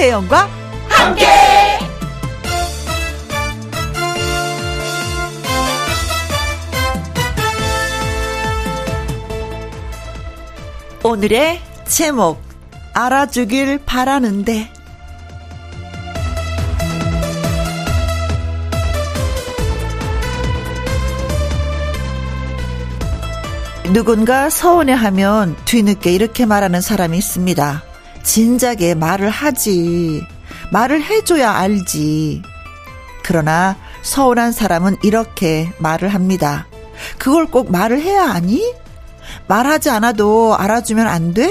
김혜영과 함께. 오늘의 제목 알아주길 바라는데 누군가 서운해하면 뒤늦게 이렇게 말하는 사람이 있습니다. 진작에 말을 하지. 말을 해줘야 알지. 그러나 서운한 사람은 이렇게 말을 합니다. 그걸 꼭 말을 해야 하니? 말하지 않아도 알아주면 안 돼?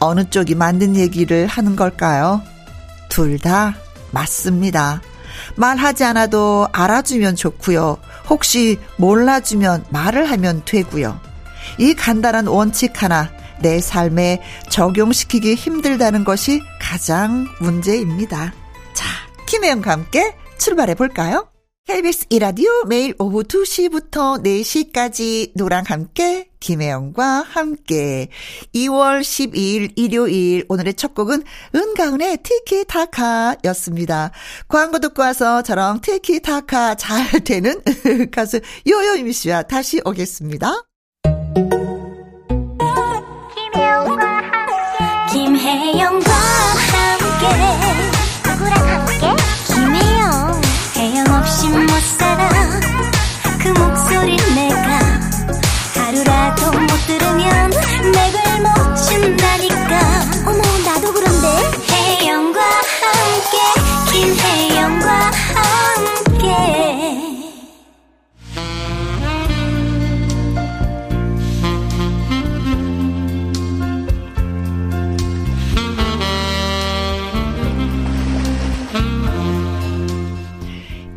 어느 쪽이 만든 얘기를 하는 걸까요? 둘 다 맞습니다. 말하지 않아도 알아주면 좋고요. 혹시 몰라주면 말을 하면 되고요. 이 간단한 원칙 하나 내 삶에 적용시키기 힘들다는 것이 가장 문제입니다. 자, 김혜영과 함께 출발해 볼까요? KBS 이라디오 매일 오후 2시부터 4시까지 노랑 함께 김혜영과 함께 2월 12일 일요일 오늘의 첫 곡은 은가은의 티키타카였습니다. 광고 듣고 와서 저랑 티키타카 잘 되는 가수 요요이미 씨와 다시 오겠습니다.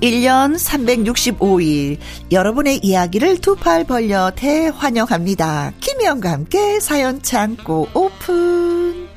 1년 365일 여러분의 이야기를 두 팔 벌려 대환영합니다. 김혜영과 함께 사연 창고 오픈.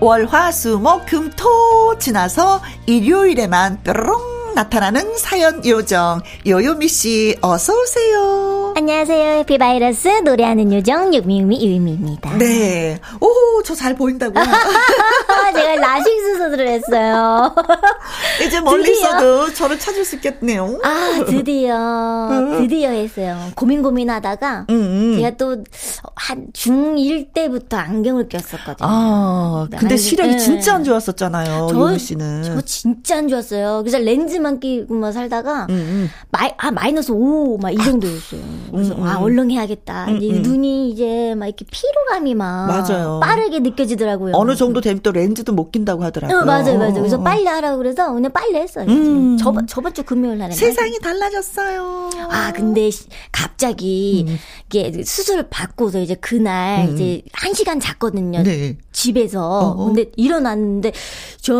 월화수목금토 지나서 일요일에만 뾰로 롱 나타나는 사연 요정 요요미 씨 어서 오세요. 안녕하세요. happy virus 노래하는 요정 요미요미 요미입니다. 네. 오, 저 잘 보인다고요? 제가 라식 수술을 했어요. 이제 멀리서도 저를 찾을 수 있겠네요. 아, 드디어 드디어 했어요. 고민 고민하다가 음, 음. 제가 또 한 중1 때부터 안경을 꼈었거든요. 아, 근데 시력이 네. 진짜 안 좋았었잖아요. 요미 씨는. 저 진짜 안 좋았어요. 그래서 렌즈 렌즈만 끼고만 살다가 음, 음. 마이 아 마이너스 5 막 이 정도였어요. 그래서 음, 아 음. 얼른 해야겠다. 이제 음, 눈이 이제 막 이렇게 피로감이 막 맞아요. 빠르게 느껴지더라고요. 어느 정도 되면 또 렌즈도 못 낀다고 하더라고요. 어, 맞아요, 맞아요. 그래서 어, 어. 빨리 하라고 그래서 그냥 빨리 했어요. 저번 저번 주 금요일 날에 세상이 달라졌어요. 아 근데 갑자기 이게 수술을 받고서 이제 그날 이제 한 시간 잤거든요. 네. 집에서 어, 어. 근데 일어났는데 저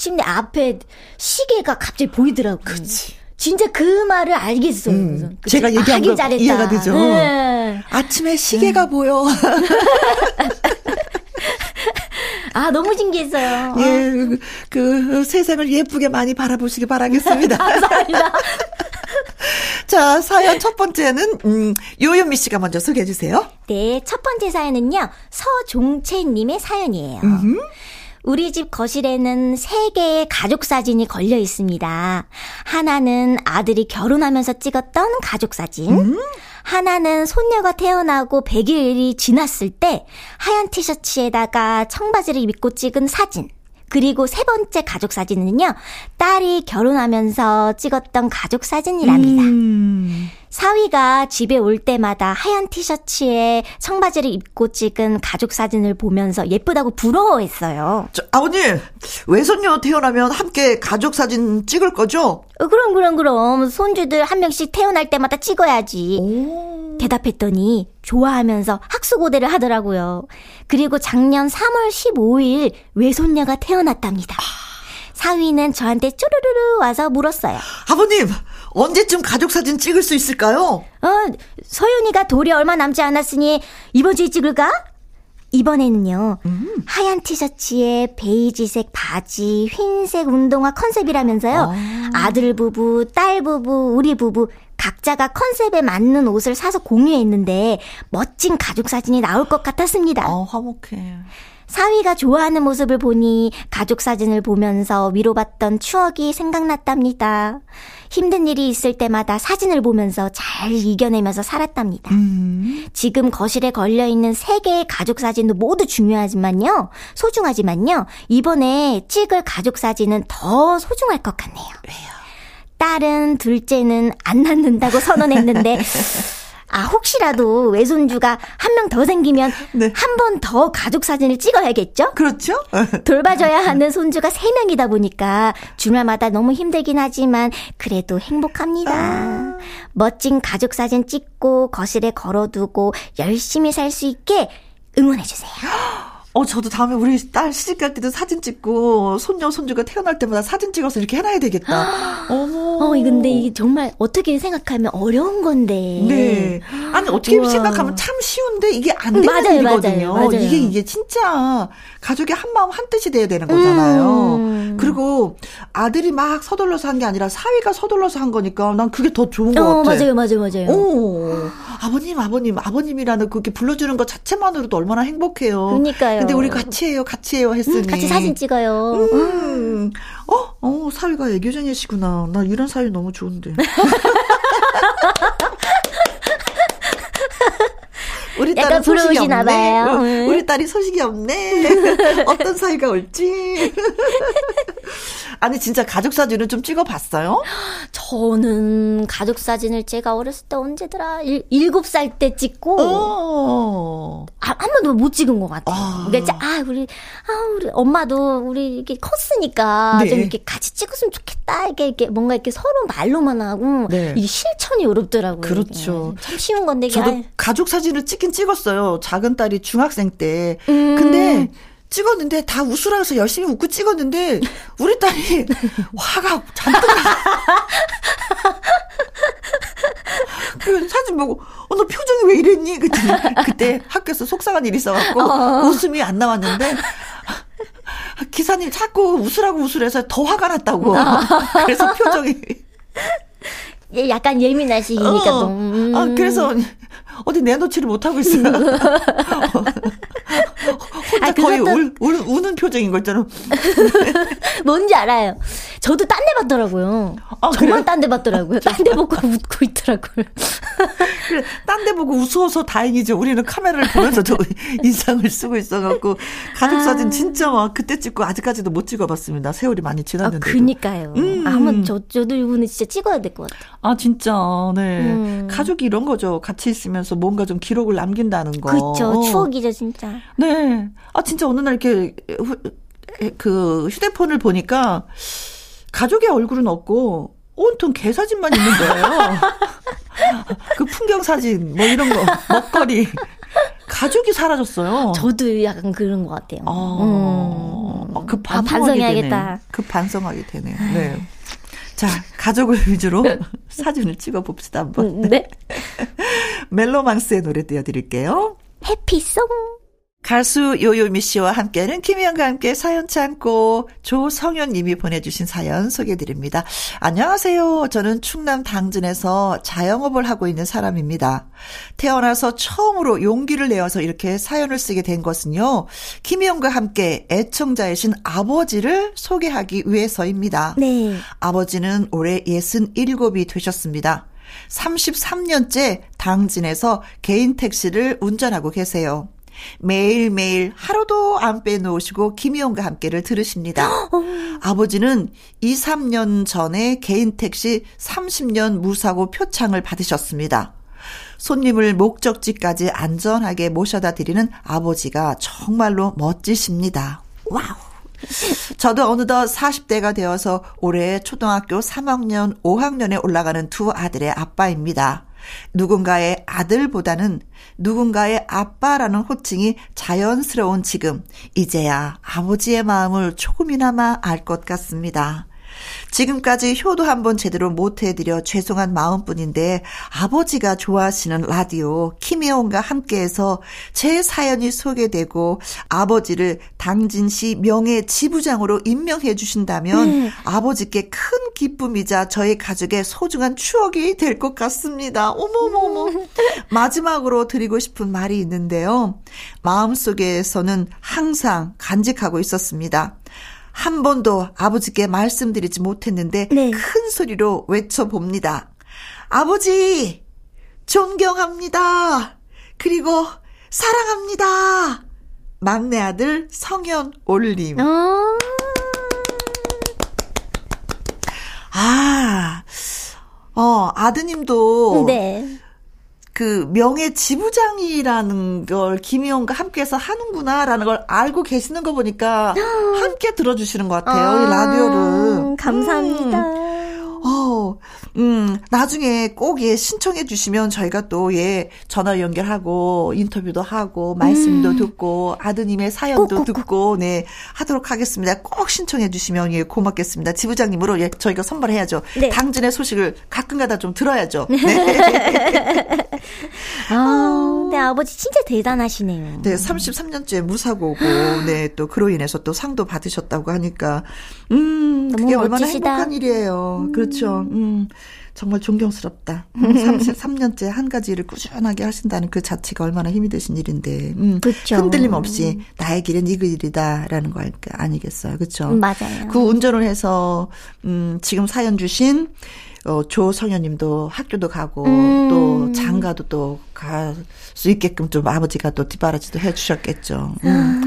침대 앞에 시계가 갑자기 보이더라고요. 그치. 진짜 그 말을 알겠어요. 음, 제가 얘기한 거 잘했다. 이해가 되죠. 네. 아침에 시계가 네. 보여. 아, 너무 신기했어요. 예, 그, 그, 세상을 예쁘게 많이 바라보시기 바라겠습니다. 감사합니다. 자, 사연 첫 번째는, 음, 요현미 씨가 먼저 소개해 주세요. 네, 첫 번째 사연은요, 서종채님의 사연이에요. 음흠. 우리 집 거실에는 세 개의 가족 사진이 걸려 있습니다. 하나는 아들이 결혼하면서 찍었던 가족 사진. 음? 하나는 손녀가 태어나고 100일이 지났을 때 하얀 티셔츠에다가 청바지를 입고 찍은 사진. 그리고 세 번째 가족 사진은요, 딸이 결혼하면서 찍었던 가족 사진이랍니다. 음. 사위가 집에 올 때마다 하얀 티셔츠에 청바지를 입고 찍은 가족 사진을 보면서 예쁘다고 부러워했어요. 저, 아버님, 외손녀 태어나면 함께 가족 사진 찍을 거죠? 어, 그럼, 그럼, 그럼. 손주들 한 명씩 태어날 때마다 찍어야지. 오. 대답했더니 좋아하면서 학수고대를 하더라고요. 그리고 작년 3월 15일 외손녀가 태어났답니다. 사위는 저한테 쪼르르르 와서 물었어요. 아버님, 언제쯤 가족 사진 찍을 수 있을까요? 어, 서윤이가 돌이 얼마 남지 않았으니 이번 주에 찍을까? 이번에는요, 음. 하얀 티셔츠에 베이지색 바지, 흰색 운동화 컨셉이라면서요. 아. 아들 부부, 딸 부부, 우리 부부 각자가 컨셉에 맞는 옷을 사서 공유했는데 멋진 가족 사진이 나올 것 같았습니다. 어, 화목해. 사위가 좋아하는 모습을 보니 가족 사진을 보면서 위로받던 추억이 생각났답니다. 힘든 일이 있을 때마다 사진을 보면서 잘 이겨내면서 살았답니다. 음. 지금 거실에 걸려있는 세 개의 가족 사진도 모두 중요하지만요. 소중하지만요. 이번에 찍을 가족 사진은 더 소중할 것 같네요. 왜요? 딸은 둘째는 안 낳는다고 선언했는데 아, 혹시라도 외손주가 한 명 더 생기면 네. 한번 더 가족 사진을 찍어야겠죠? 그렇죠. 돌봐줘야 하는 손주가 3명이다 보니까 주말마다 너무 힘들긴 하지만 그래도 행복합니다. 아. 멋진 가족 사진 찍고 거실에 걸어두고 열심히 살 수 있게 응원해주세요. 어, 저도 다음에 우리 딸 시집 갈 때도 사진 찍고, 손녀, 손주가 태어날 때마다 사진 찍어서 이렇게 해놔야 되겠다. 어머. 어, 근데 이게 정말 어떻게 생각하면 어려운 건데. 네. 아니, 어떻게 우와. 생각하면 참 쉬운데 이게 안 되는 맞아요, 일이거든요. 맞아요, 맞아요. 이게, 이게 진짜 가족이 한 마음 한 뜻이 돼야 되는 거잖아요. 음. 그리고 아들이 막 서둘러서 한 게 아니라 사위가 서둘러서 한 거니까 난 그게 더 좋은 것 어, 같아. 맞아요, 맞아요, 맞아요. 오. 아버님, 아버님, 아버님이라는 그렇게 불러주는 것 자체만으로도 얼마나 행복해요. 그러니까요. 근데 우리 같이 해요, 같이 해요 했으니. 음, 같이 사진 찍어요. 음. 어, 어, 사위가 애교쟁이시구나. 나 이런 사위 너무 좋은데. 우리 딸은 소식이 없네. 봐요. 응. 우리 딸이 소식이 없네. 어떤 사이가 올지. 아니 진짜 가족 사진을 좀 찍어봤어요? 저는 가족 사진을 제가 어렸을 때 언제더라 일, 7살 때 찍고 어. 아, 한 번도 못 찍은 것 같아요. 아. 그러니까 아 우리 아 우리 엄마도 우리 이렇게 컸으니까 네. 좀 이렇게 같이 찍었으면 좋겠다 이렇게, 이렇게 뭔가 이렇게 서로 말로만 하고 네. 이게 실천이 어렵더라고요. 그렇죠. 참 쉬운 건데 저도 아유. 가족 사진을 찍긴 찍 었어요. 작은 딸이 중학생 때. 음. 근데 찍었는데 다 웃으라서 열심히 웃고 찍었는데 우리 딸이 화가 잔뜩 그 사진 보고 어 너 표정이 왜 이랬니? 그랬더니 그때 학교에서 속상한 일이 있어갖고 어. 웃음이 안 나왔는데 기사님 자꾸 웃으라고 웃으래서 더 화가 났다고 그래서 표정이 약간 예민하시니까 어. 음. 아 그래서 어디 내놓지를 못하고 있어요. 혼자 아, 거의 울, 울, 우는 표정인 거 있잖아. 뭔지 알아요. 저도 딴 데 봤더라고요. 아, 정말 딴 데 봤더라고요. 딴 데 보고 웃고 있더라고요. 그래, 딴 데 보고 웃어서 다행이죠. 우리는 카메라를 보면서도 인상을 쓰고 있어갖고 가족 사진 아. 진짜 막 그때 찍고 아직까지도 못 찍어봤습니다. 세월이 많이 지났는데. 아, 그니까요. 음. 아, 한번 저, 저도 이번에 진짜 찍어야 될 것 같아요. 아, 진짜. 네. 음. 가족이 이런 거죠. 같이 있으면서 뭔가 좀 기록을 남긴다는 거. 그렇죠. 어. 추억이죠, 진짜. 네. 아, 진짜 어느 날 이렇게 후, 그 휴대폰을 보니까 가족의 얼굴은 없고 온통 개 사진만 있는 거예요. 그 풍경 사진, 뭐 이런 거, 먹거리. 가족이 사라졌어요. 저도 약간 그런 것 같아요. 아, 음. 그 아, 반성해야겠다. 되네. 그 반성하게 되네요. 네. 자, 가족을 위주로 사진을 찍어 봅시다, 한번. 네. 멜로망스의 노래 띄워드릴게요. 해피송. 가수 요요미 씨와 함께하는 김희영과 함께 사연 참고 조성현 님이 보내주신 사연 소개해드립니다. 안녕하세요. 저는 충남 당진에서 자영업을 하고 있는 사람입니다. 태어나서 처음으로 용기를 내어서 이렇게 사연을 쓰게 된 것은요. 김희영과 함께 애청자이신 아버지를 소개하기 위해서입니다. 네. 아버지는 올해 67이 되셨습니다. 33년째 당진에서 개인 택시를 운전하고 계세요. 매일매일 하루도 안 빼놓으시고 김혜영과 함께를 들으십니다. 어. 아버지는 2, 3년 전에 개인 택시 30년 무사고 표창을 받으셨습니다. 손님을 목적지까지 안전하게 모셔다 드리는 아버지가 정말로 멋지십니다. wow. 저도 어느덧 40대가 되어서 올해 초등학교 3학년, 5학년에 올라가는 두 아들의 아빠입니다. 누군가의 아들보다는 누군가의 아빠라는 호칭이 자연스러운 지금, 이제야 아버지의 마음을 조금이나마 알 것 같습니다. 지금까지 효도 한 번 제대로 못 해드려 죄송한 마음뿐인데 아버지가 좋아하시는 라디오 김혜원과 함께해서 제 사연이 소개되고 아버지를 당진시 명예 지부장으로 임명해 주신다면 네. 아버지께 큰 기쁨이자 저희 가족의 소중한 추억이 될 것 같습니다. 어머머머. 마지막으로 드리고 싶은 말이 있는데요. 마음속에서는 항상 간직하고 있었습니다. 한 번도 아버지께 말씀드리지 못했는데 네. 큰 소리로 외쳐봅니다. 아버지, 존경합니다. 그리고 사랑합니다. 막내 아들 성현 올림. 어. 아, 어, 아드님도. 네. 그 명예 지부장이라는 걸 김희영과 함께해서 하는구나라는 걸 알고 계시는 거 보니까 함께 들어주시는 것 같아요. 아, 이 라디오를. 감사합니다. 음. 어, 음, 나중에 꼭 예, 신청해 주시면 저희가 또 예, 전화 연결하고 인터뷰도 하고 말씀도 음. 듣고 아드님의 사연도 꼭, 꼭, 듣고 꼭. 네, 하도록 하겠습니다. 꼭 신청해 주시면 예, 고맙겠습니다. 지부장님으로 예, 저희가 선발해야죠. 네. 당진의 소식을 가끔가다 좀 들어야죠. 네. 아, 네, 아버지 진짜 대단하시네요. 네, 33년째 무사고고 네, 또 그로 인해서 또 상도 받으셨다고 하니까 음, 그게 얼마나 행복한 일이에요. 음. 그렇죠. 음. 정말 존경스럽다. 33년째 한 가지 일을 꾸준하게 하신다는 그 자체가 얼마나 힘이 되신 일인데, 음, 그렇죠. 흔들림 없이 나의 길은 이 길이다라는 거 아니겠어요, 그렇죠? 맞아요. 그 운전을 해서 음, 지금 사연 주신 어, 조성현님도 학교도 가고 음. 또 장가도 또 갈 수 있게끔 좀 아버지가 또 뒷바라지도 해주셨겠죠. 음.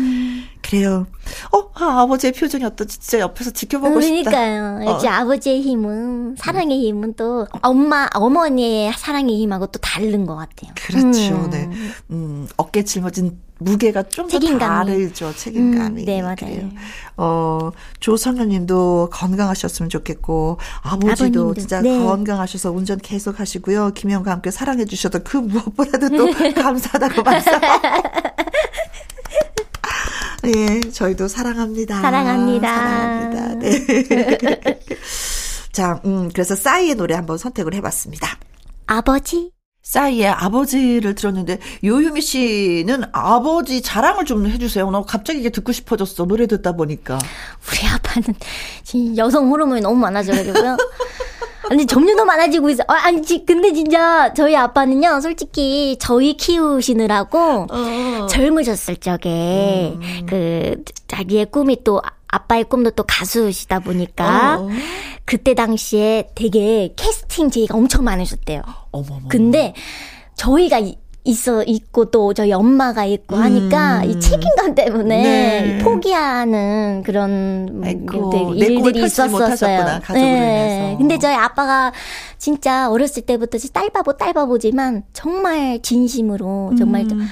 음. 그래요. 어, 아, 아버지의 표정이 어떤지 진짜 옆에서 지켜보고 그러니까요. 싶다. 그러니까요. 어. 아버지의 힘은 사랑의 힘은 또 엄마 어머니의 사랑의 힘하고 또 다른 것 같아요. 그렇죠. 음. 네. 음, 어깨 짊어진 무게가 좀 더 다르죠. 책임감이. 음, 네, 맞아요. 그래요. 어, 조성현 님도 건강하셨으면 좋겠고, 아버지도 아버님도. 진짜 네. 건강하셔서 운전 계속 하시고요. 김영과 함께 사랑해 주셔서 그 무엇보다도 또 감사하다고 말씀. 예, 저희도 사랑합니다. 사랑합니다. 사랑합니다. 네. 자, 음, 그래서 싸이의 노래 한번 선택을 해봤습니다. 아버지. 싸이의 아버지를 들었는데 요유미 씨는 아버지 자랑을 좀 해주세요. 나 갑자기 이게 듣고 싶어졌어. 노래 듣다 보니까. 우리 아빠는 지금 여성 호르몬이 너무 많아져가지고요. 아니 점점 많아지고 있어. 아, 아니 근데 진짜 저희 아빠는요, 솔직히 저희 키우시느라고 어. 젊으셨을 적에 음. 그 자기의 꿈이 또 아빠의 꿈도 또 가수시다 보니까 어. 그때 당시에 되게 캐스팅 제의가 엄청 많으셨대요. 어머머. 근데 저희가 있어 있고 또 저희 엄마가 있고 하니까 음. 이 책임감 때문에 네. 포기하는 그런 아이고, 일들이 있었었어요. 네. 근데 저희 아빠가 진짜 어렸을 때부터 딸바보 딸바보지만 정말 진심으로 정말 음.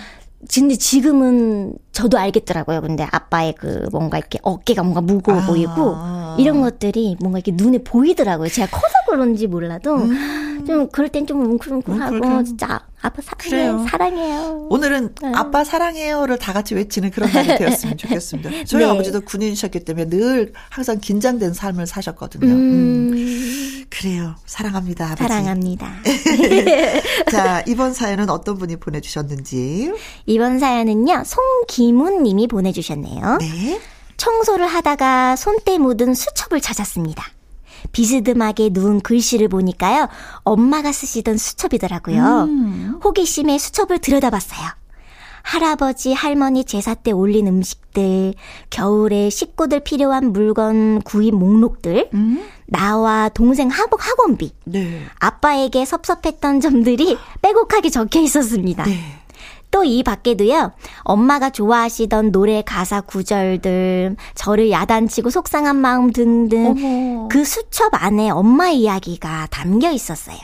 근데 지금은 저도 알겠더라고요. 근데 아빠의 그 뭔가 이렇게 어깨가 뭔가 무거워 아. 보이고 이런 것들이 뭔가 이렇게 눈에 보이더라고요. 제가 커서 그런지 몰라도 음. 좀 그럴 땐좀 뭉클뭉클하고 진짜 아빠 사랑해 요. 사랑해요. 오늘은 네. 아빠 사랑해요를 다 같이 외치는 그런 날이 되었으면 좋겠습니다. 저희 네. 아버지도 군인이셨기 때문에 늘 항상 긴장된 삶을 사셨거든요. 음. 음. 그래요. 사랑합니다. 아버지. 사랑합니다. 자, 이번 사연은 어떤 분이 보내주셨는지. 이번 사연은요, 송기 문 님이 보내주셨네요. 네. 청소를 하다가 손때 묻은 수첩을 찾았습니다. 비스듬하게 누운 글씨를 보니까요. 엄마가 쓰시던 수첩이더라고요. 음. 호기심에 수첩을 들여다봤어요. 할아버지, 할머니 제사 때 올린 음식들, 겨울에 식구들 필요한 물건 구입 목록들, 음? 나와 동생 학업 학원비, 네. 아빠에게 섭섭했던 점들이 빼곡하게 적혀 있었습니다. 네. 또 이 밖에도요, 엄마가 좋아하시던 노래 가사 구절들, 저를 야단치고 속상한 마음 등등, 어머. 그 수첩 안에 엄마 이야기가 담겨 있었어요.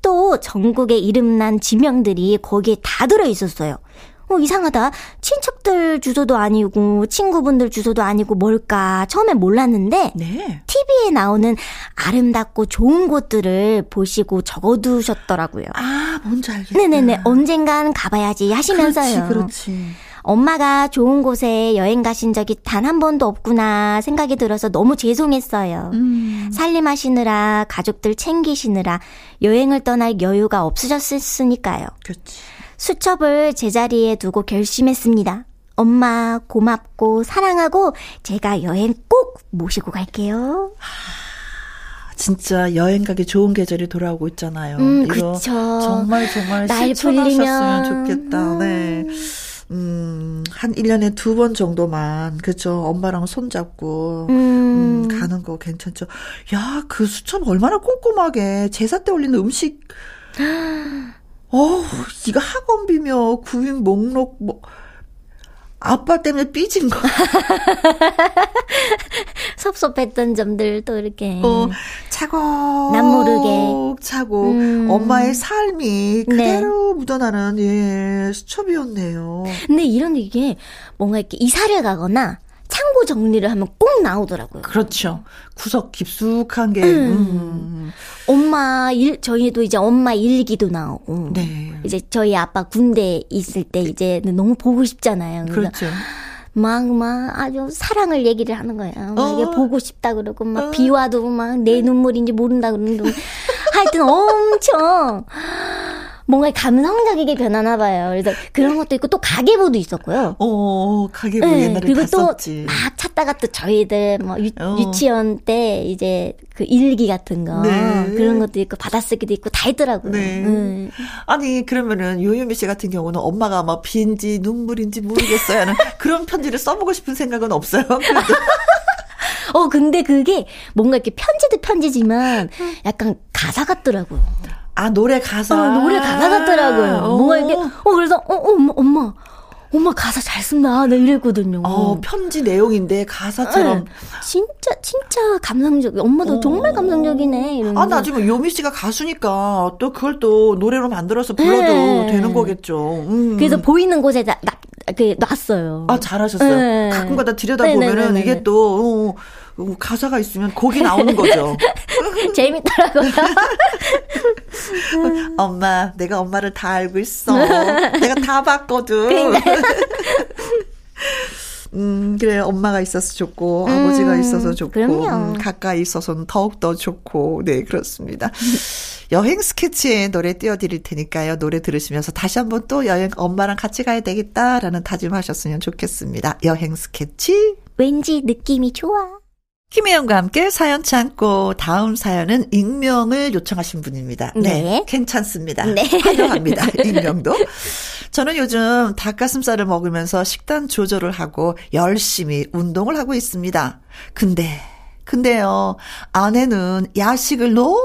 또 전국의 이름난 지명들이 거기에 다 들어 있었어요. 어, 이상하다. 친척들 주소도 아니고 친구분들 주소도 아니고 뭘까 처음엔 몰랐는데 네. TV에 나오는 아름답고 좋은 곳들을 보시고 적어두셨더라고요. 아, 뭔지 알겠다. 네네네. 언젠간 가봐야지 하시면서요. 그렇지, 그렇지. 엄마가 좋은 곳에 여행 가신 적이 단 한 번도 없구나 생각이 들어서 너무 죄송했어요. 음. 살림하시느라 가족들 챙기시느라 여행을 떠날 여유가 없으셨으니까요. 그치. 수첩을 제자리에 두고 결심했습니다. 엄마 고맙고 사랑하고 제가 여행 꼭 모시고 갈게요. 진짜 여행 가기 좋은 계절이 돌아오고 있잖아요. 음, 이거 그쵸. 정말 정말 실천하셨으면 좋겠다. 네. 음, 한 1년에 두 번 정도만, 그죠. 엄마랑 손잡고, 음. 음, 가는 거 괜찮죠. 야, 그 수첩 얼마나 꼼꼼하게, 제사 때 올리는 음식, 어 이거 학원비며 구인 목록, 뭐, 아빠 때문에 삐진 거. 섭섭했던 점들 또 이렇게. 어, 차곡. 남 모르게. 차고. 음. 엄마의 삶이 그대로 네. 묻어나는, 예, 수첩이었네요. 근데 이런 이게 뭔가 이렇게 이사를 가거나 창고 정리를 하면 꼭 나오더라고요. 그렇죠. 구석 깊숙한 게. 음. 음. 엄마 일 저희도 이제 엄마 일기도 나오고. 네. 이제 저희 아빠 군대 있을 때 이제 너무 보고 싶잖아요. 그렇죠. 막, 막, 아주 사랑을 얘기를 하는 거예요. 막 어. 이게 보고 싶다 그러고, 막, 어. 비와도 막 내 눈물인지 모른다 그러고. 하여튼 엄청, 뭔가 감성적이게 변하나 봐요. 그래서 그런 것도 있고 또 가계부도 있었고요. 어, 가계부 네, 옛날에 그리고 또 막 찾다가 또 저희들 뭐 유, 어. 유치원 때 이제 그 일기 같은 거 네. 그런 것도 있고 받아쓰기도 있고 다 있더라고요. 네. 음. 아니 그러면은 요유미 씨 같은 경우는 엄마가 막 비인지 눈물인지 모르겠어요 하는 그런 편지를 써보고 싶은 생각은 없어요. 어, 근데 그게 뭔가 이렇게 편지도 편지지만 약간 가사 같더라고요. 아, 노래 가사. 어, 노래 가사 같더라고요. 어. 뭔가 이게, 어, 그래서, 어, 어 엄마, 엄마. 엄마 가사 잘 쓴다. 나 이랬거든요. 어, 편지 내용인데 가사처럼. 네. 진짜, 진짜 감성적. 엄마도 어. 정말 감성적이네. 이런 아, 나중에 요미 씨가 가수니까 또 그걸 또 노래로 만들어서 불러도 네. 되는 거겠죠. 음. 그래서 보이는 곳에 나, 나, 그, 놨어요. 아, 잘하셨어요. 네. 가끔가다 들여다보면은 이게 또, 어, 어, 가사가 있으면 곡이 나오는 거죠. 재밌더라고요. 엄마, 내가 엄마를 다 알고 있어. 내가 다 봤거든. 음, 그래, 엄마가 있어서 좋고, 음, 아버지가 있어서 좋고, 음, 가까이 있어서는 더욱더 좋고, 네, 그렇습니다. 여행 스케치에 노래 띄워드릴 테니까요. 노래 들으시면서 다시 한번 또 여행 엄마랑 같이 가야 되겠다라는 다짐하셨으면 좋겠습니다. 여행 스케치. 왠지 느낌이 좋아. 김혜영과 함께 사연 참고 다음 사연은 익명을 요청하신 분입니다. 네. 네 괜찮습니다. 네. 환영합니다. 익명도. 저는 요즘 닭가슴살을 먹으면서 식단 조절을 하고 열심히 운동을 하고 있습니다. 근데 근데요, 아내는 야식을 너무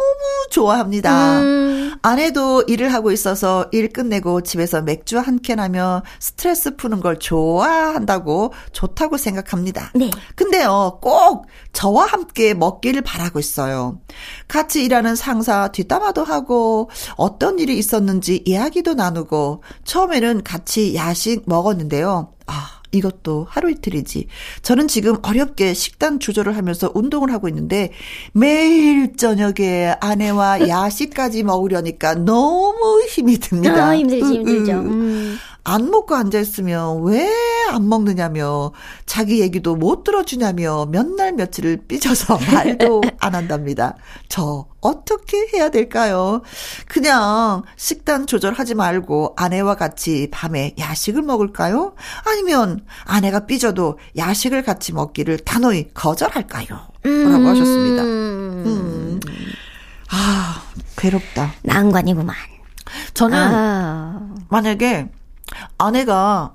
좋아합니다. 음. 아내도 일을 하고 있어서 일 끝내고 집에서 맥주 한 캔 하며 스트레스 푸는 걸 좋아한다고 좋다고 생각합니다. 네. 근데요, 꼭 저와 함께 먹기를 바라고 있어요. 같이 일하는 상사 뒷담화도 하고 어떤 일이 있었는지 이야기도 나누고 처음에는 같이 야식 먹었는데요. 아, 이것도 하루 이틀이지. 저는 지금 어렵게 식단 조절을 하면서 운동을 하고 있는데 매일 저녁에 아내와 야식까지 먹으려니까 너무 힘이 듭니다. 아, 힘들지, 힘들죠. 음. 안 먹고 앉아있으면 왜 안 먹느냐며 자기 얘기도 못 들어주냐며 몇 날 며칠을 삐져서 말도 안 한답니다. 저 어떻게 해야 될까요? 그냥 식단 조절하지 말고 아내와 같이 밤에 야식을 먹을까요? 아니면 아내가 삐져도 야식을 같이 먹기를 단호히 거절할까요? 음. 라고 하셨습니다. 음. 아, 괴롭다. 난관이구만. 저는 아. 만약에 아내가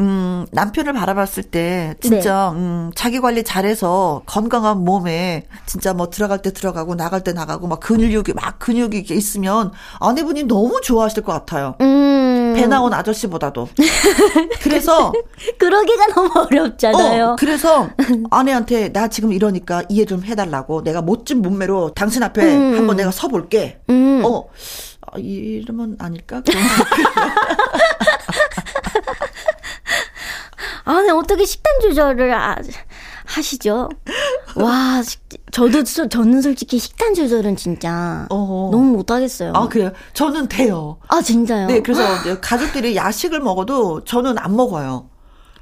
음, 남편을 바라봤을 때, 진짜, 네. 음, 자기 관리 잘해서 건강한 몸에, 진짜 뭐 들어갈 때 들어가고, 나갈 때 나가고, 막 근육이, 막 근육이 이렇게 있으면, 아내분이 너무 좋아하실 것 같아요. 음. 배 나온 아저씨보다도. 그래서. 그러기가 너무 어렵잖아요. 어, 그래서 아내한테, 나 지금 이러니까 이해 좀 해달라고, 내가 멋진 몸매로 당신 앞에 음. 한번 내가 서볼게. 음. 어. 아, 이름은 아닐까? 아, 네, 어떻게 식단 조절을 아, 하시죠? 와, 저도, 저는 솔직히 식단 조절은 진짜 어허. 너무 못하겠어요. 아, 그래요? 저는 돼요. 아, 진짜요? 네, 그래서 가족들이 야식을 먹어도 저는 안 먹어요.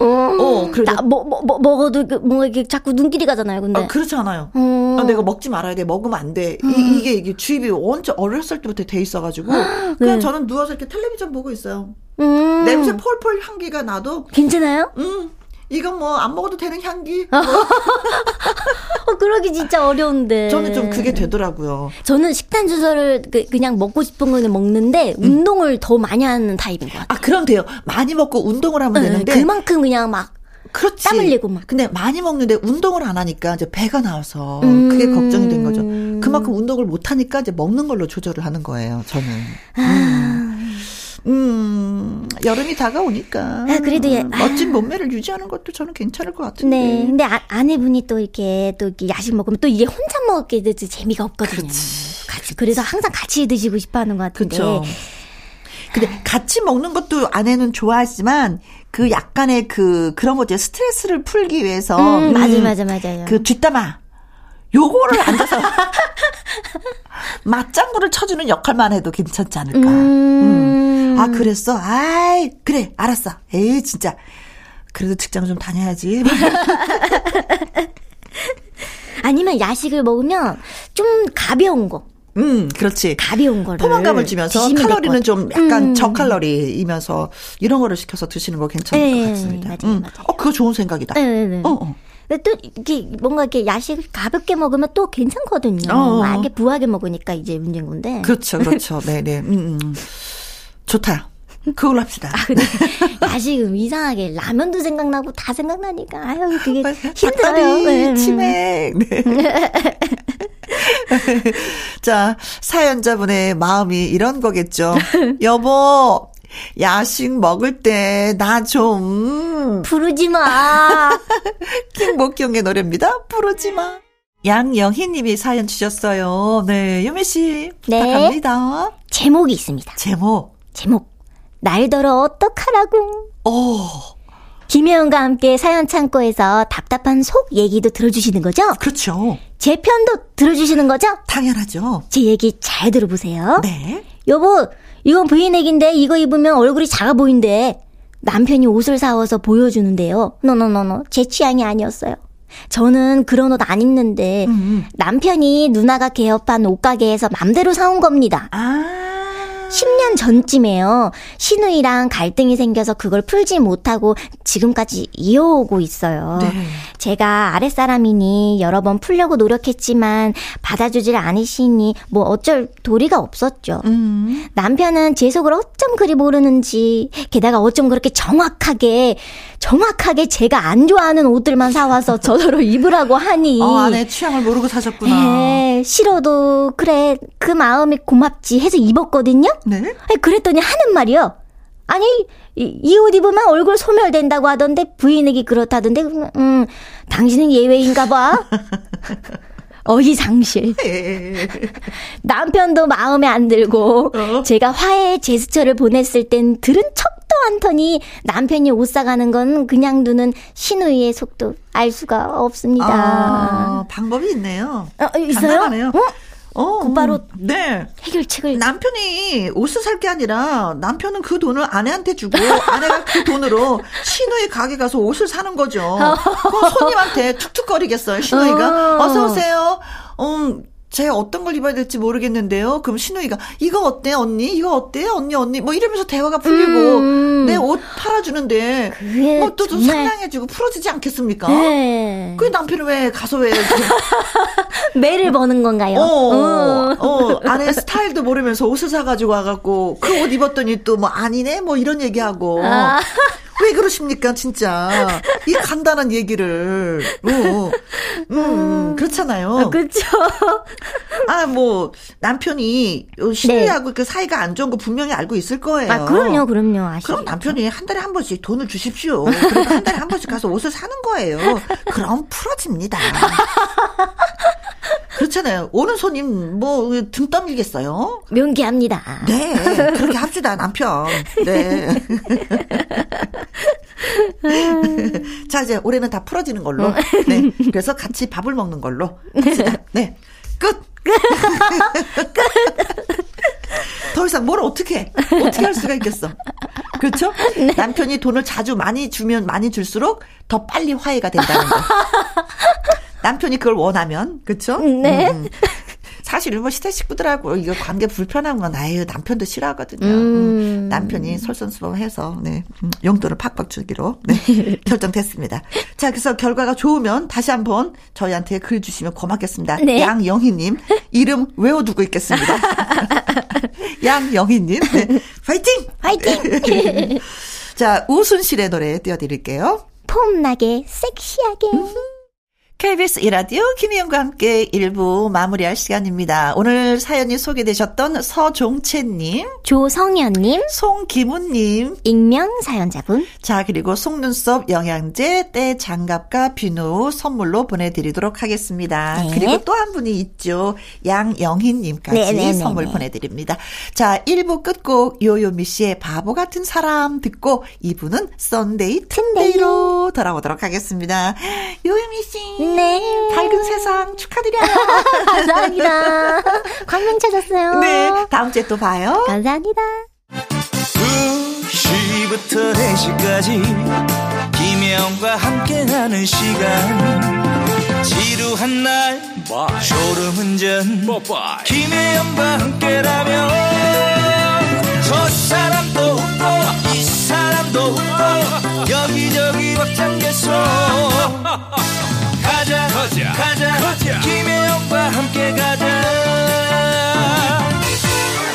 어, 어 그래. 뭐, 뭐, 뭐, 먹어도 그 뭔가 이렇게 자꾸 눈길이 가잖아요, 근데. 아, 그렇지 않아요. 어. 아, 내가 먹지 말아야 돼. 먹으면 안 돼. 음. 이, 게 이게 주입이 원체 어렸을 때부터 돼 있어가지고. 그냥 네. 저는 누워서 이렇게 텔레비전 보고 있어요. 음. 냄새 폴폴 향기가 나도. 괜찮아요? 음. 이건 뭐 안 먹어도 되는 향기. 뭐. 어, 그러기 진짜 어려운데. 저는 좀 그게 되더라고요. 저는 식단 주소를 그, 냥 먹고 싶은 거는 먹는데 음. 운동을 더 많이 하는 타입인 것 같아요. 아, 그럼 돼요. 많이 먹고 운동을 하면 네, 되는데. 그만큼 그냥 막 그렇지. 땀 흘리고 막. 근데 많이 먹는데 운동을 안 하니까 이제 배가 나와서 음. 그게 걱정이 된 거죠. 그만큼 운동을 못 하니까 이제 먹는 걸로 조절을 하는 거예요. 저는. 아. 음. 음, 여름이 다가오니까. 아, 그래도 예. 멋진 몸매를 유지하는 것도 저는 괜찮을 것 같은데. 네. 근데 아, 아내분이 또 이렇게 또 이렇게 야식 먹으면 또 이게 혼자 먹게 돼도 재미가 없거든요. 그치. 같이. 그래서 항상 같이 드시고 싶어 하는 것 같은데. 그렇죠. 근데 같이 먹는 것도 아내는 좋아하지만 그 약간의 그 그런 거죠 스트레스를 풀기 위해서 음, 맞아 맞아 맞아요. 그 뒷담화 요거를 앉아서 맞장구를 쳐주는 역할만 해도 괜찮지 않을까. 음. 음. 아, 그랬어? 아이, 그래, 알았어. 에이, 진짜. 그래도 직장 좀 다녀야지. 아니면 야식을 먹으면 좀 가벼운 거. 음, 그렇지. 가벼운 거를 포만감을 주면서 칼로리는 좀 약간 음. 저칼로리이면서 이런 거를 시켜서 드시는 거 괜찮을 네, 것 같습니다. 맞아요, 음. 맞아요. 어, 그거 좋은 생각이다. 네, 네, 네. 어, 어. 근데 또 이렇게 뭔가 이렇게 야식 가볍게 먹으면 또 괜찮거든요. 어. 막 이렇게 부하게 먹으니까 이제 문제인 건데. 그렇죠, 그렇죠. 네, 네. 음, 음. 좋다. 그걸로 합시다. 아, 근데 야식은 이상하게 라면도 생각나고 다 생각나니까 아유 그게 힘들어요. 네. 치맥. 네. 자, 사연자분의 마음이 이런 거겠죠. 여보, 야식 먹을 때 나 좀 부르지 마. 김목경의 노래입니다. 부르지 마. 양영희 님이 사연 주셨어요. 네, 유미 씨 네. 부탁합니다. 제목이 있습니다. 제목. 제목. 날더러 어떡하라고. 오. 김혜영과 함께 사연 창고에서 답답한 속 얘기도 들어주시는 거죠? 그렇죠. 제 편도 들어주시는 거죠? 당연하죠. 제 얘기 잘 들어보세요. 네. 여보, 이건 브이넥인데 이거 입으면 얼굴이 작아 보인대. 남편이 옷을 사와서 보여주는데요. no no no no. 제 취향이 아니었어요. 저는 그런 옷 안 입는데 음. 남편이 누나가 개업한 옷가게에서 맘대로 사온 겁니다. 아. 10년 전쯤에요. 신우이랑 갈등이 생겨서 그걸 풀지 못하고 지금까지 이어오고 있어요. 네. 제가 아랫사람이니 여러 번 풀려고 노력했지만 받아주질 않으시니 뭐 어쩔 도리가 없었죠. 음. 남편은 제 속을 어쩜 그리 모르는지 게다가 어쩜 그렇게 정확하게 정확하게 제가 안 좋아하는 옷들만 사와서 저더러 입으라고 하니. 어, 아내 취향을 모르고 사셨구나. 네, 싫어도 그래 그 마음이 고맙지 해서 입었거든요. 네. 그랬더니 하는 말이요. 아니 이 옷 입으면 얼굴 소멸된다고 하던데 부인에게 그렇다던데 음 당신은 예외인가 봐. 어이상실. 남편도 마음에 안 들고 어? 제가 화해 제스처를 보냈을 땐 들은 척도 않더니 남편이 옷 사가는 건 그냥 두는 신우이의 속도 알 수가 없습니다. 아, 방법이 있네요. 어, 있어요? 어? 어, 곧바로 네. 해결책을 남편이 옷을 살 게 아니라 남편은 그 돈을 아내한테 주고 아내가 그 돈으로 신우이 가게 가서 옷을 사는 거죠. 그 손님한테 툭툭거리겠어요. 신우이가 어. 서 오세요. 음, 제가 어떤 걸 입어야 될지 모르겠는데요. 그럼 신우이가 이거 어때 언니? 이거 어때 언니 언니? 뭐 이러면서 대화가 풀리고 음. 내옷 팔아주는데 뭐또 좀 상냥해지고 풀어지지 않겠습니까? 네. 그 남편은 왜 가서 왜 매를 버는 건가요? 어, 어, 어 아내 스타일도 모르면서 옷을 사가지고 와갖고 그 옷 입었더니 또 뭐 아니네 뭐 이런 얘기하고 아. 왜 그러십니까, 진짜. 이 간단한 얘기를. 어, 음, 음, 그렇잖아요. 아, 그렇죠. 아, 뭐, 남편이 신우하고 네. 그 사이가 안 좋은 거 분명히 알고 있을 거예요. 아, 그럼요, 그럼요. 아시죠? 그럼 남편이 한 달에 한 번씩 돈을 주십시오. 그리고 한 달에 한 번씩 가서 옷을 사는 거예요. 그럼 풀어집니다. 그렇잖아요. 오는 손님 뭐 등 떠밀겠어요? 명기합니다. 네, 그렇게 합시다 남편. 네. 자 이제 올해는 다 풀어지는 걸로. 네, 그래서 같이 밥을 먹는 걸로 합시다. 네, 끝. 더 이상 뭘 어떻게 어떻게 할 수가 있겠어. 그렇죠? 네. 남편이 돈을 자주 많이 주면 많이 줄수록 더 빨리 화해가 된다는 거. 남편이 그걸 원하면, 그렇죠? 네. 음, 음. 사실은 뭐 시대 식구들하고 이거 관계 불편한 건 아유 남편도 싫어하거든요. 음. 음. 남편이 솔선수범해서 네 음, 용돈을 팍팍 주기로 네, 결정됐습니다. 자 그래서 결과가 좋으면 다시 한번 저희한테 글 주시면 고맙겠습니다. 네. 양영희님 이름 외워두고 있겠습니다. 양영희님 네. 파이팅 파이팅. 자 우순실의 노래 띄워드릴게요. 폼나게 섹시하게. 음. KBS 이라디오 김희영과 함께 1부 마무리할 시간입니다. 오늘 사연이 소개되셨던 서종채님, 조성현님, 송기문님, 익명 사연자분. 자, 그리고 속눈썹 영양제, 때 장갑과 비누 선물로 보내드리도록 하겠습니다. 네. 그리고 또 한 분이 있죠. 양영희님까지 네, 네, 네 선물 네. 보내드립니다. 자, 1부 끝곡 요요미 씨의 바보 같은 사람 듣고 2부는 Sunday 튼데이로 돌아오도록 하겠습니다. 요요미 씨. 네. 밝은 세상 축하드려요. 감사합니다. 광명 찾았어요. 네. 다음 주에 또 봐요. 감사합니다. 2시부터 4시까지 김혜영과 함께하는 시간 지루한 날 Bye. 졸음운전 Bye. 김혜영과 함께라면 저 사람도 웃고 이 사람도 웃고 여기저기 박장대소 가자 가자 가자, 가자. 김혜영과 함께 가자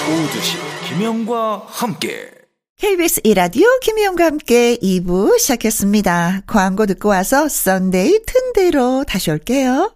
오후 두시 김혜영과 함께 KBS 2라디오 김혜영과 함께 2부 시작했습니다. 광고 듣고 와서 Sunday 튼데이로 다시 올게요.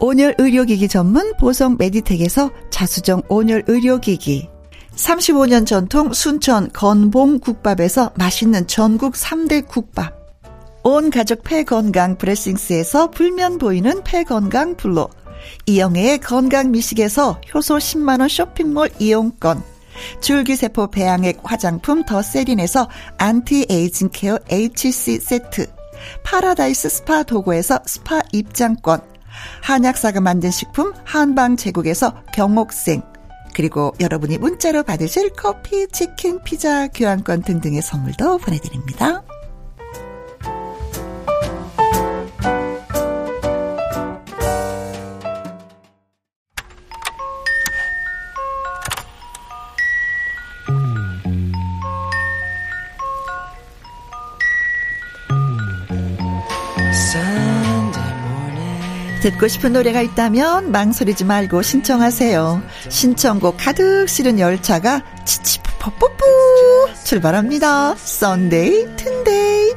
온열 의료기기 전문 보성 메디텍에서 자수정 온열 의료기기. 35년 전통 순천 건봉 국밥에서 맛있는 전국 3대 국밥. 온 가족 폐건강 브레싱스에서 불면 보이는 폐건강 블로 이영애의 건강 미식에서 효소 10만원 쇼핑몰 이용권. 줄기세포 배양액 화장품 더 세린에서 anti-aging care HC 세트. 파라다이스 스파 도구에서 스파 입장권 한약사가 만든 식품 한방 제국에서 경옥생 그리고 여러분이 문자로 받으실 커피, 치킨, 피자, 교환권 등등의 선물도 보내드립니다. 듣고 싶은 노래가 있다면 망설이지 말고 신청하세요. 신청곡 가득 실은 열차가 치치푸퍼뿌뿌 출발합니다. Sunday 튼데이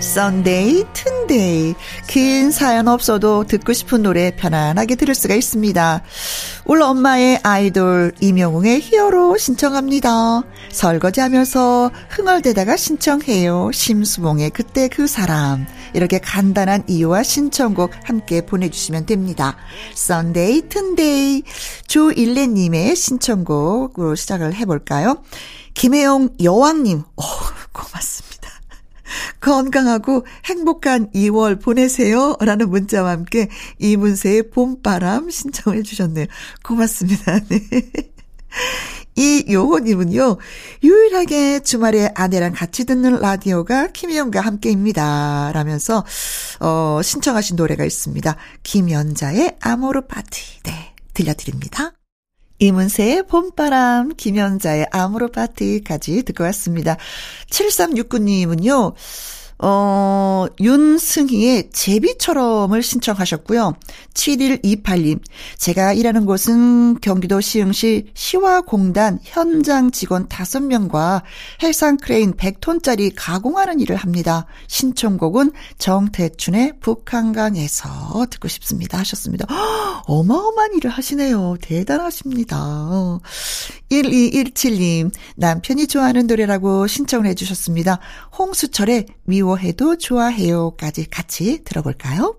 Sunday 튼데이 긴 사연 없어도 듣고 싶은 노래 편안하게 들을 수가 있습니다. 울 엄마의 아이돌 임영웅의 Hero 신청합니다. 설거지하면서 흥얼대다가 신청해요. 심수봉의 그때 그 사람. 이렇게 간단한 이유와 신청곡 함께 보내주시면 됩니다. Sunday 튼데이 조일레님의 신청곡으로 시작을 해볼까요? 김혜영 여왕님, 오, 고맙습니다. 건강하고 행복한 2월 보내세요. 라는 문자와 함께 이문세의 봄바람 신청해 주셨네요. 고맙습니다. 네. 이 요호님은요, 유일하게 주말에 아내랑 같이 듣는 라디오가 김희영과 함께입니다. 라면서, 어, 신청하신 노래가 있습니다. 김연자의 아모르 파티. 네, 들려드립니다. 이문세의 봄바람, 김연자의 아모르 파티까지 듣고 왔습니다. 7369님은요, 어, 윤승희의 제비처럼을 신청하셨고요. 7128님, 제가 일하는 곳은 경기도 시흥시 시화공단 현장 직원 5명과 해상 크레인 100톤짜리 가공하는 일을 합니다. 신청곡은 정태춘의 북한강에서 듣고 싶습니다. 하셨습니다. 어마어마한 일을 하시네요. 대단하십니다. 1217님, 남편이 좋아하는 노래라고 신청을 해주셨습니다. 홍수철의 미워 해도 좋아해요까지 같이 들어볼까요?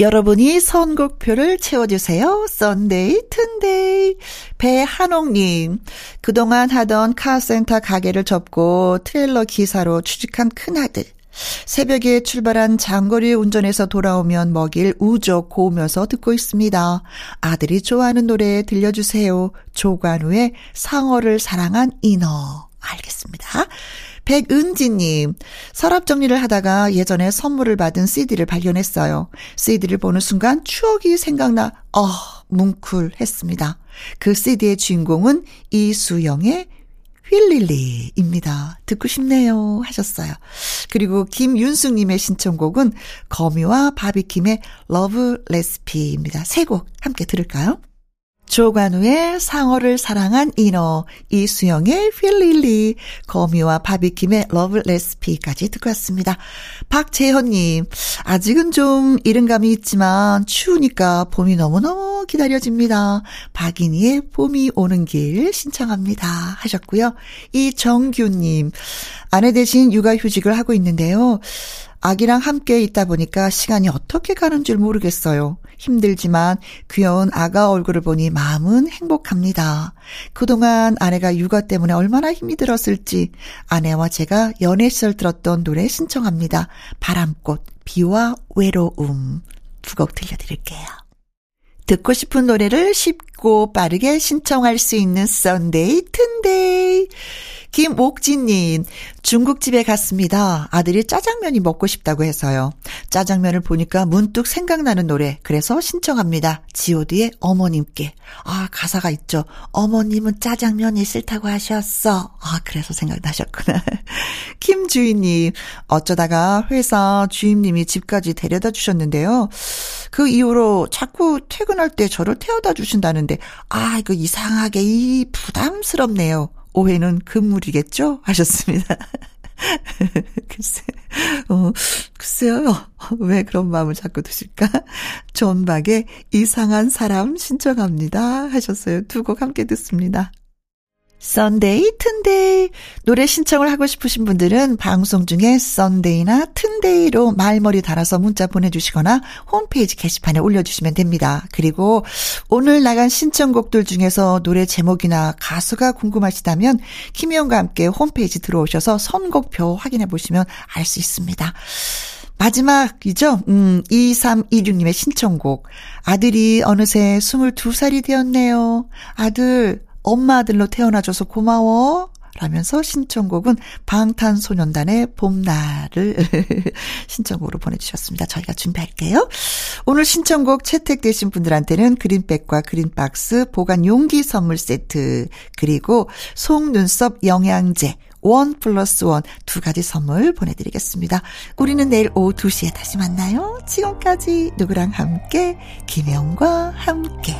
여러분이 선곡표를 채워주세요. 썬데이, 튼데이. 배한옥님, 그동안 하던 카센터 가게를 접고 트레일러 기사로 취직한 큰아들. 새벽에 출발한 장거리 운전에서 돌아오면 먹일 우족 고면서 듣고 있습니다. 아들이 좋아하는 노래 들려주세요. 조관우의 상어를 사랑한 인어. 알겠습니다. 백은지님, 서랍 정리를 하다가 예전에 선물을 받은 CD를 발견했어요. CD를 보는 순간 추억이 생각나, 어, 뭉클했습니다. 그 CD의 주인공은 이수영의 휠릴리입니다. 듣고 싶네요. 하셨어요. 그리고 김윤숙님의 신청곡은 거미와 바비킴의 Love Recipe입니다. 세 곡 함께 들을까요? 조관우의 상어를 사랑한 인어, 이수영의 휠릴리, 거미와 바비킴의 Love Recipe까지 듣고 왔습니다. 박재현님, 아직은 좀 이른 감이 있지만 추우니까 봄이 너무너무 기다려집니다. 박인희의 봄이 오는 길 신청합니다. 하셨고요. 이정규님, 아내 대신 육아휴직을 하고 있는데요. 아기랑 함께 있다 보니까 시간이 어떻게 가는 줄 모르겠어요. 힘들지만 귀여운 아가 얼굴을 보니 마음은 행복합니다. 그동안 아내가 육아 때문에 얼마나 힘이 들었을지 아내와 제가 연애 시절 들었던 노래 신청합니다. 바람꽃, 비와 외로움. 두 곡 들려드릴게요. 듣고 싶은 노래를 쉽고 빠르게 신청할 수 있는 썬데이 튼데이. 김옥진님, 중국집에 갔습니다. 아들이 짜장면이 먹고 싶다고 해서요. 짜장면을 보니까 문득 생각나는 노래. 그래서 신청합니다. 지오디의 어머님께. 아, 가사가 있죠. 어머님은 짜장면이 싫다고 하셨어. 아, 그래서 생각나셨구나. 김주인님, 어쩌다가 회사 주임님이 집까지 데려다 주셨는데요. 그 이후로 자꾸 퇴근할 때 저를 태워다 주신다는데, 아, 이거 이상하게 이 부담스럽네요. 오해는 금물이겠죠? 하셨습니다. 글쎄, 어, 글쎄요. 왜 그런 마음을 자꾸 드실까? 존박의 이상한 사람 신청합니다. 하셨어요. 두 곡 함께 듣습니다. 썬데이, 튼데이. 노래 신청을 하고 싶으신 분들은 방송 중에 썬데이나 튼데이로 말머리 달아서 문자 보내주시거나 홈페이지 게시판에 올려주시면 됩니다. 그리고 오늘 나간 신청곡들 중에서 노래 제목이나 가수가 궁금하시다면 김희영과 함께 홈페이지 들어오셔서 선곡표 확인해 보시면 알 수 있습니다. 마지막이죠? 음, 2326님의 신청곡. 아들이 어느새 22살이 되었네요. 아들, 엄마 아들로 태어나줘서 고마워. 라면서 신청곡은 방탄소년단의 봄날을 신청곡으로 보내주셨습니다. 저희가 준비할게요. 오늘 신청곡 채택되신 분들한테는 그린백과 그린박스 보관 용기 선물 세트 그리고 속눈썹 영양제 원 플러스 원 두 가지 선물 보내드리겠습니다. 우리는 내일 오후 2시에 다시 만나요. 지금까지 누구랑 함께 김영과 함께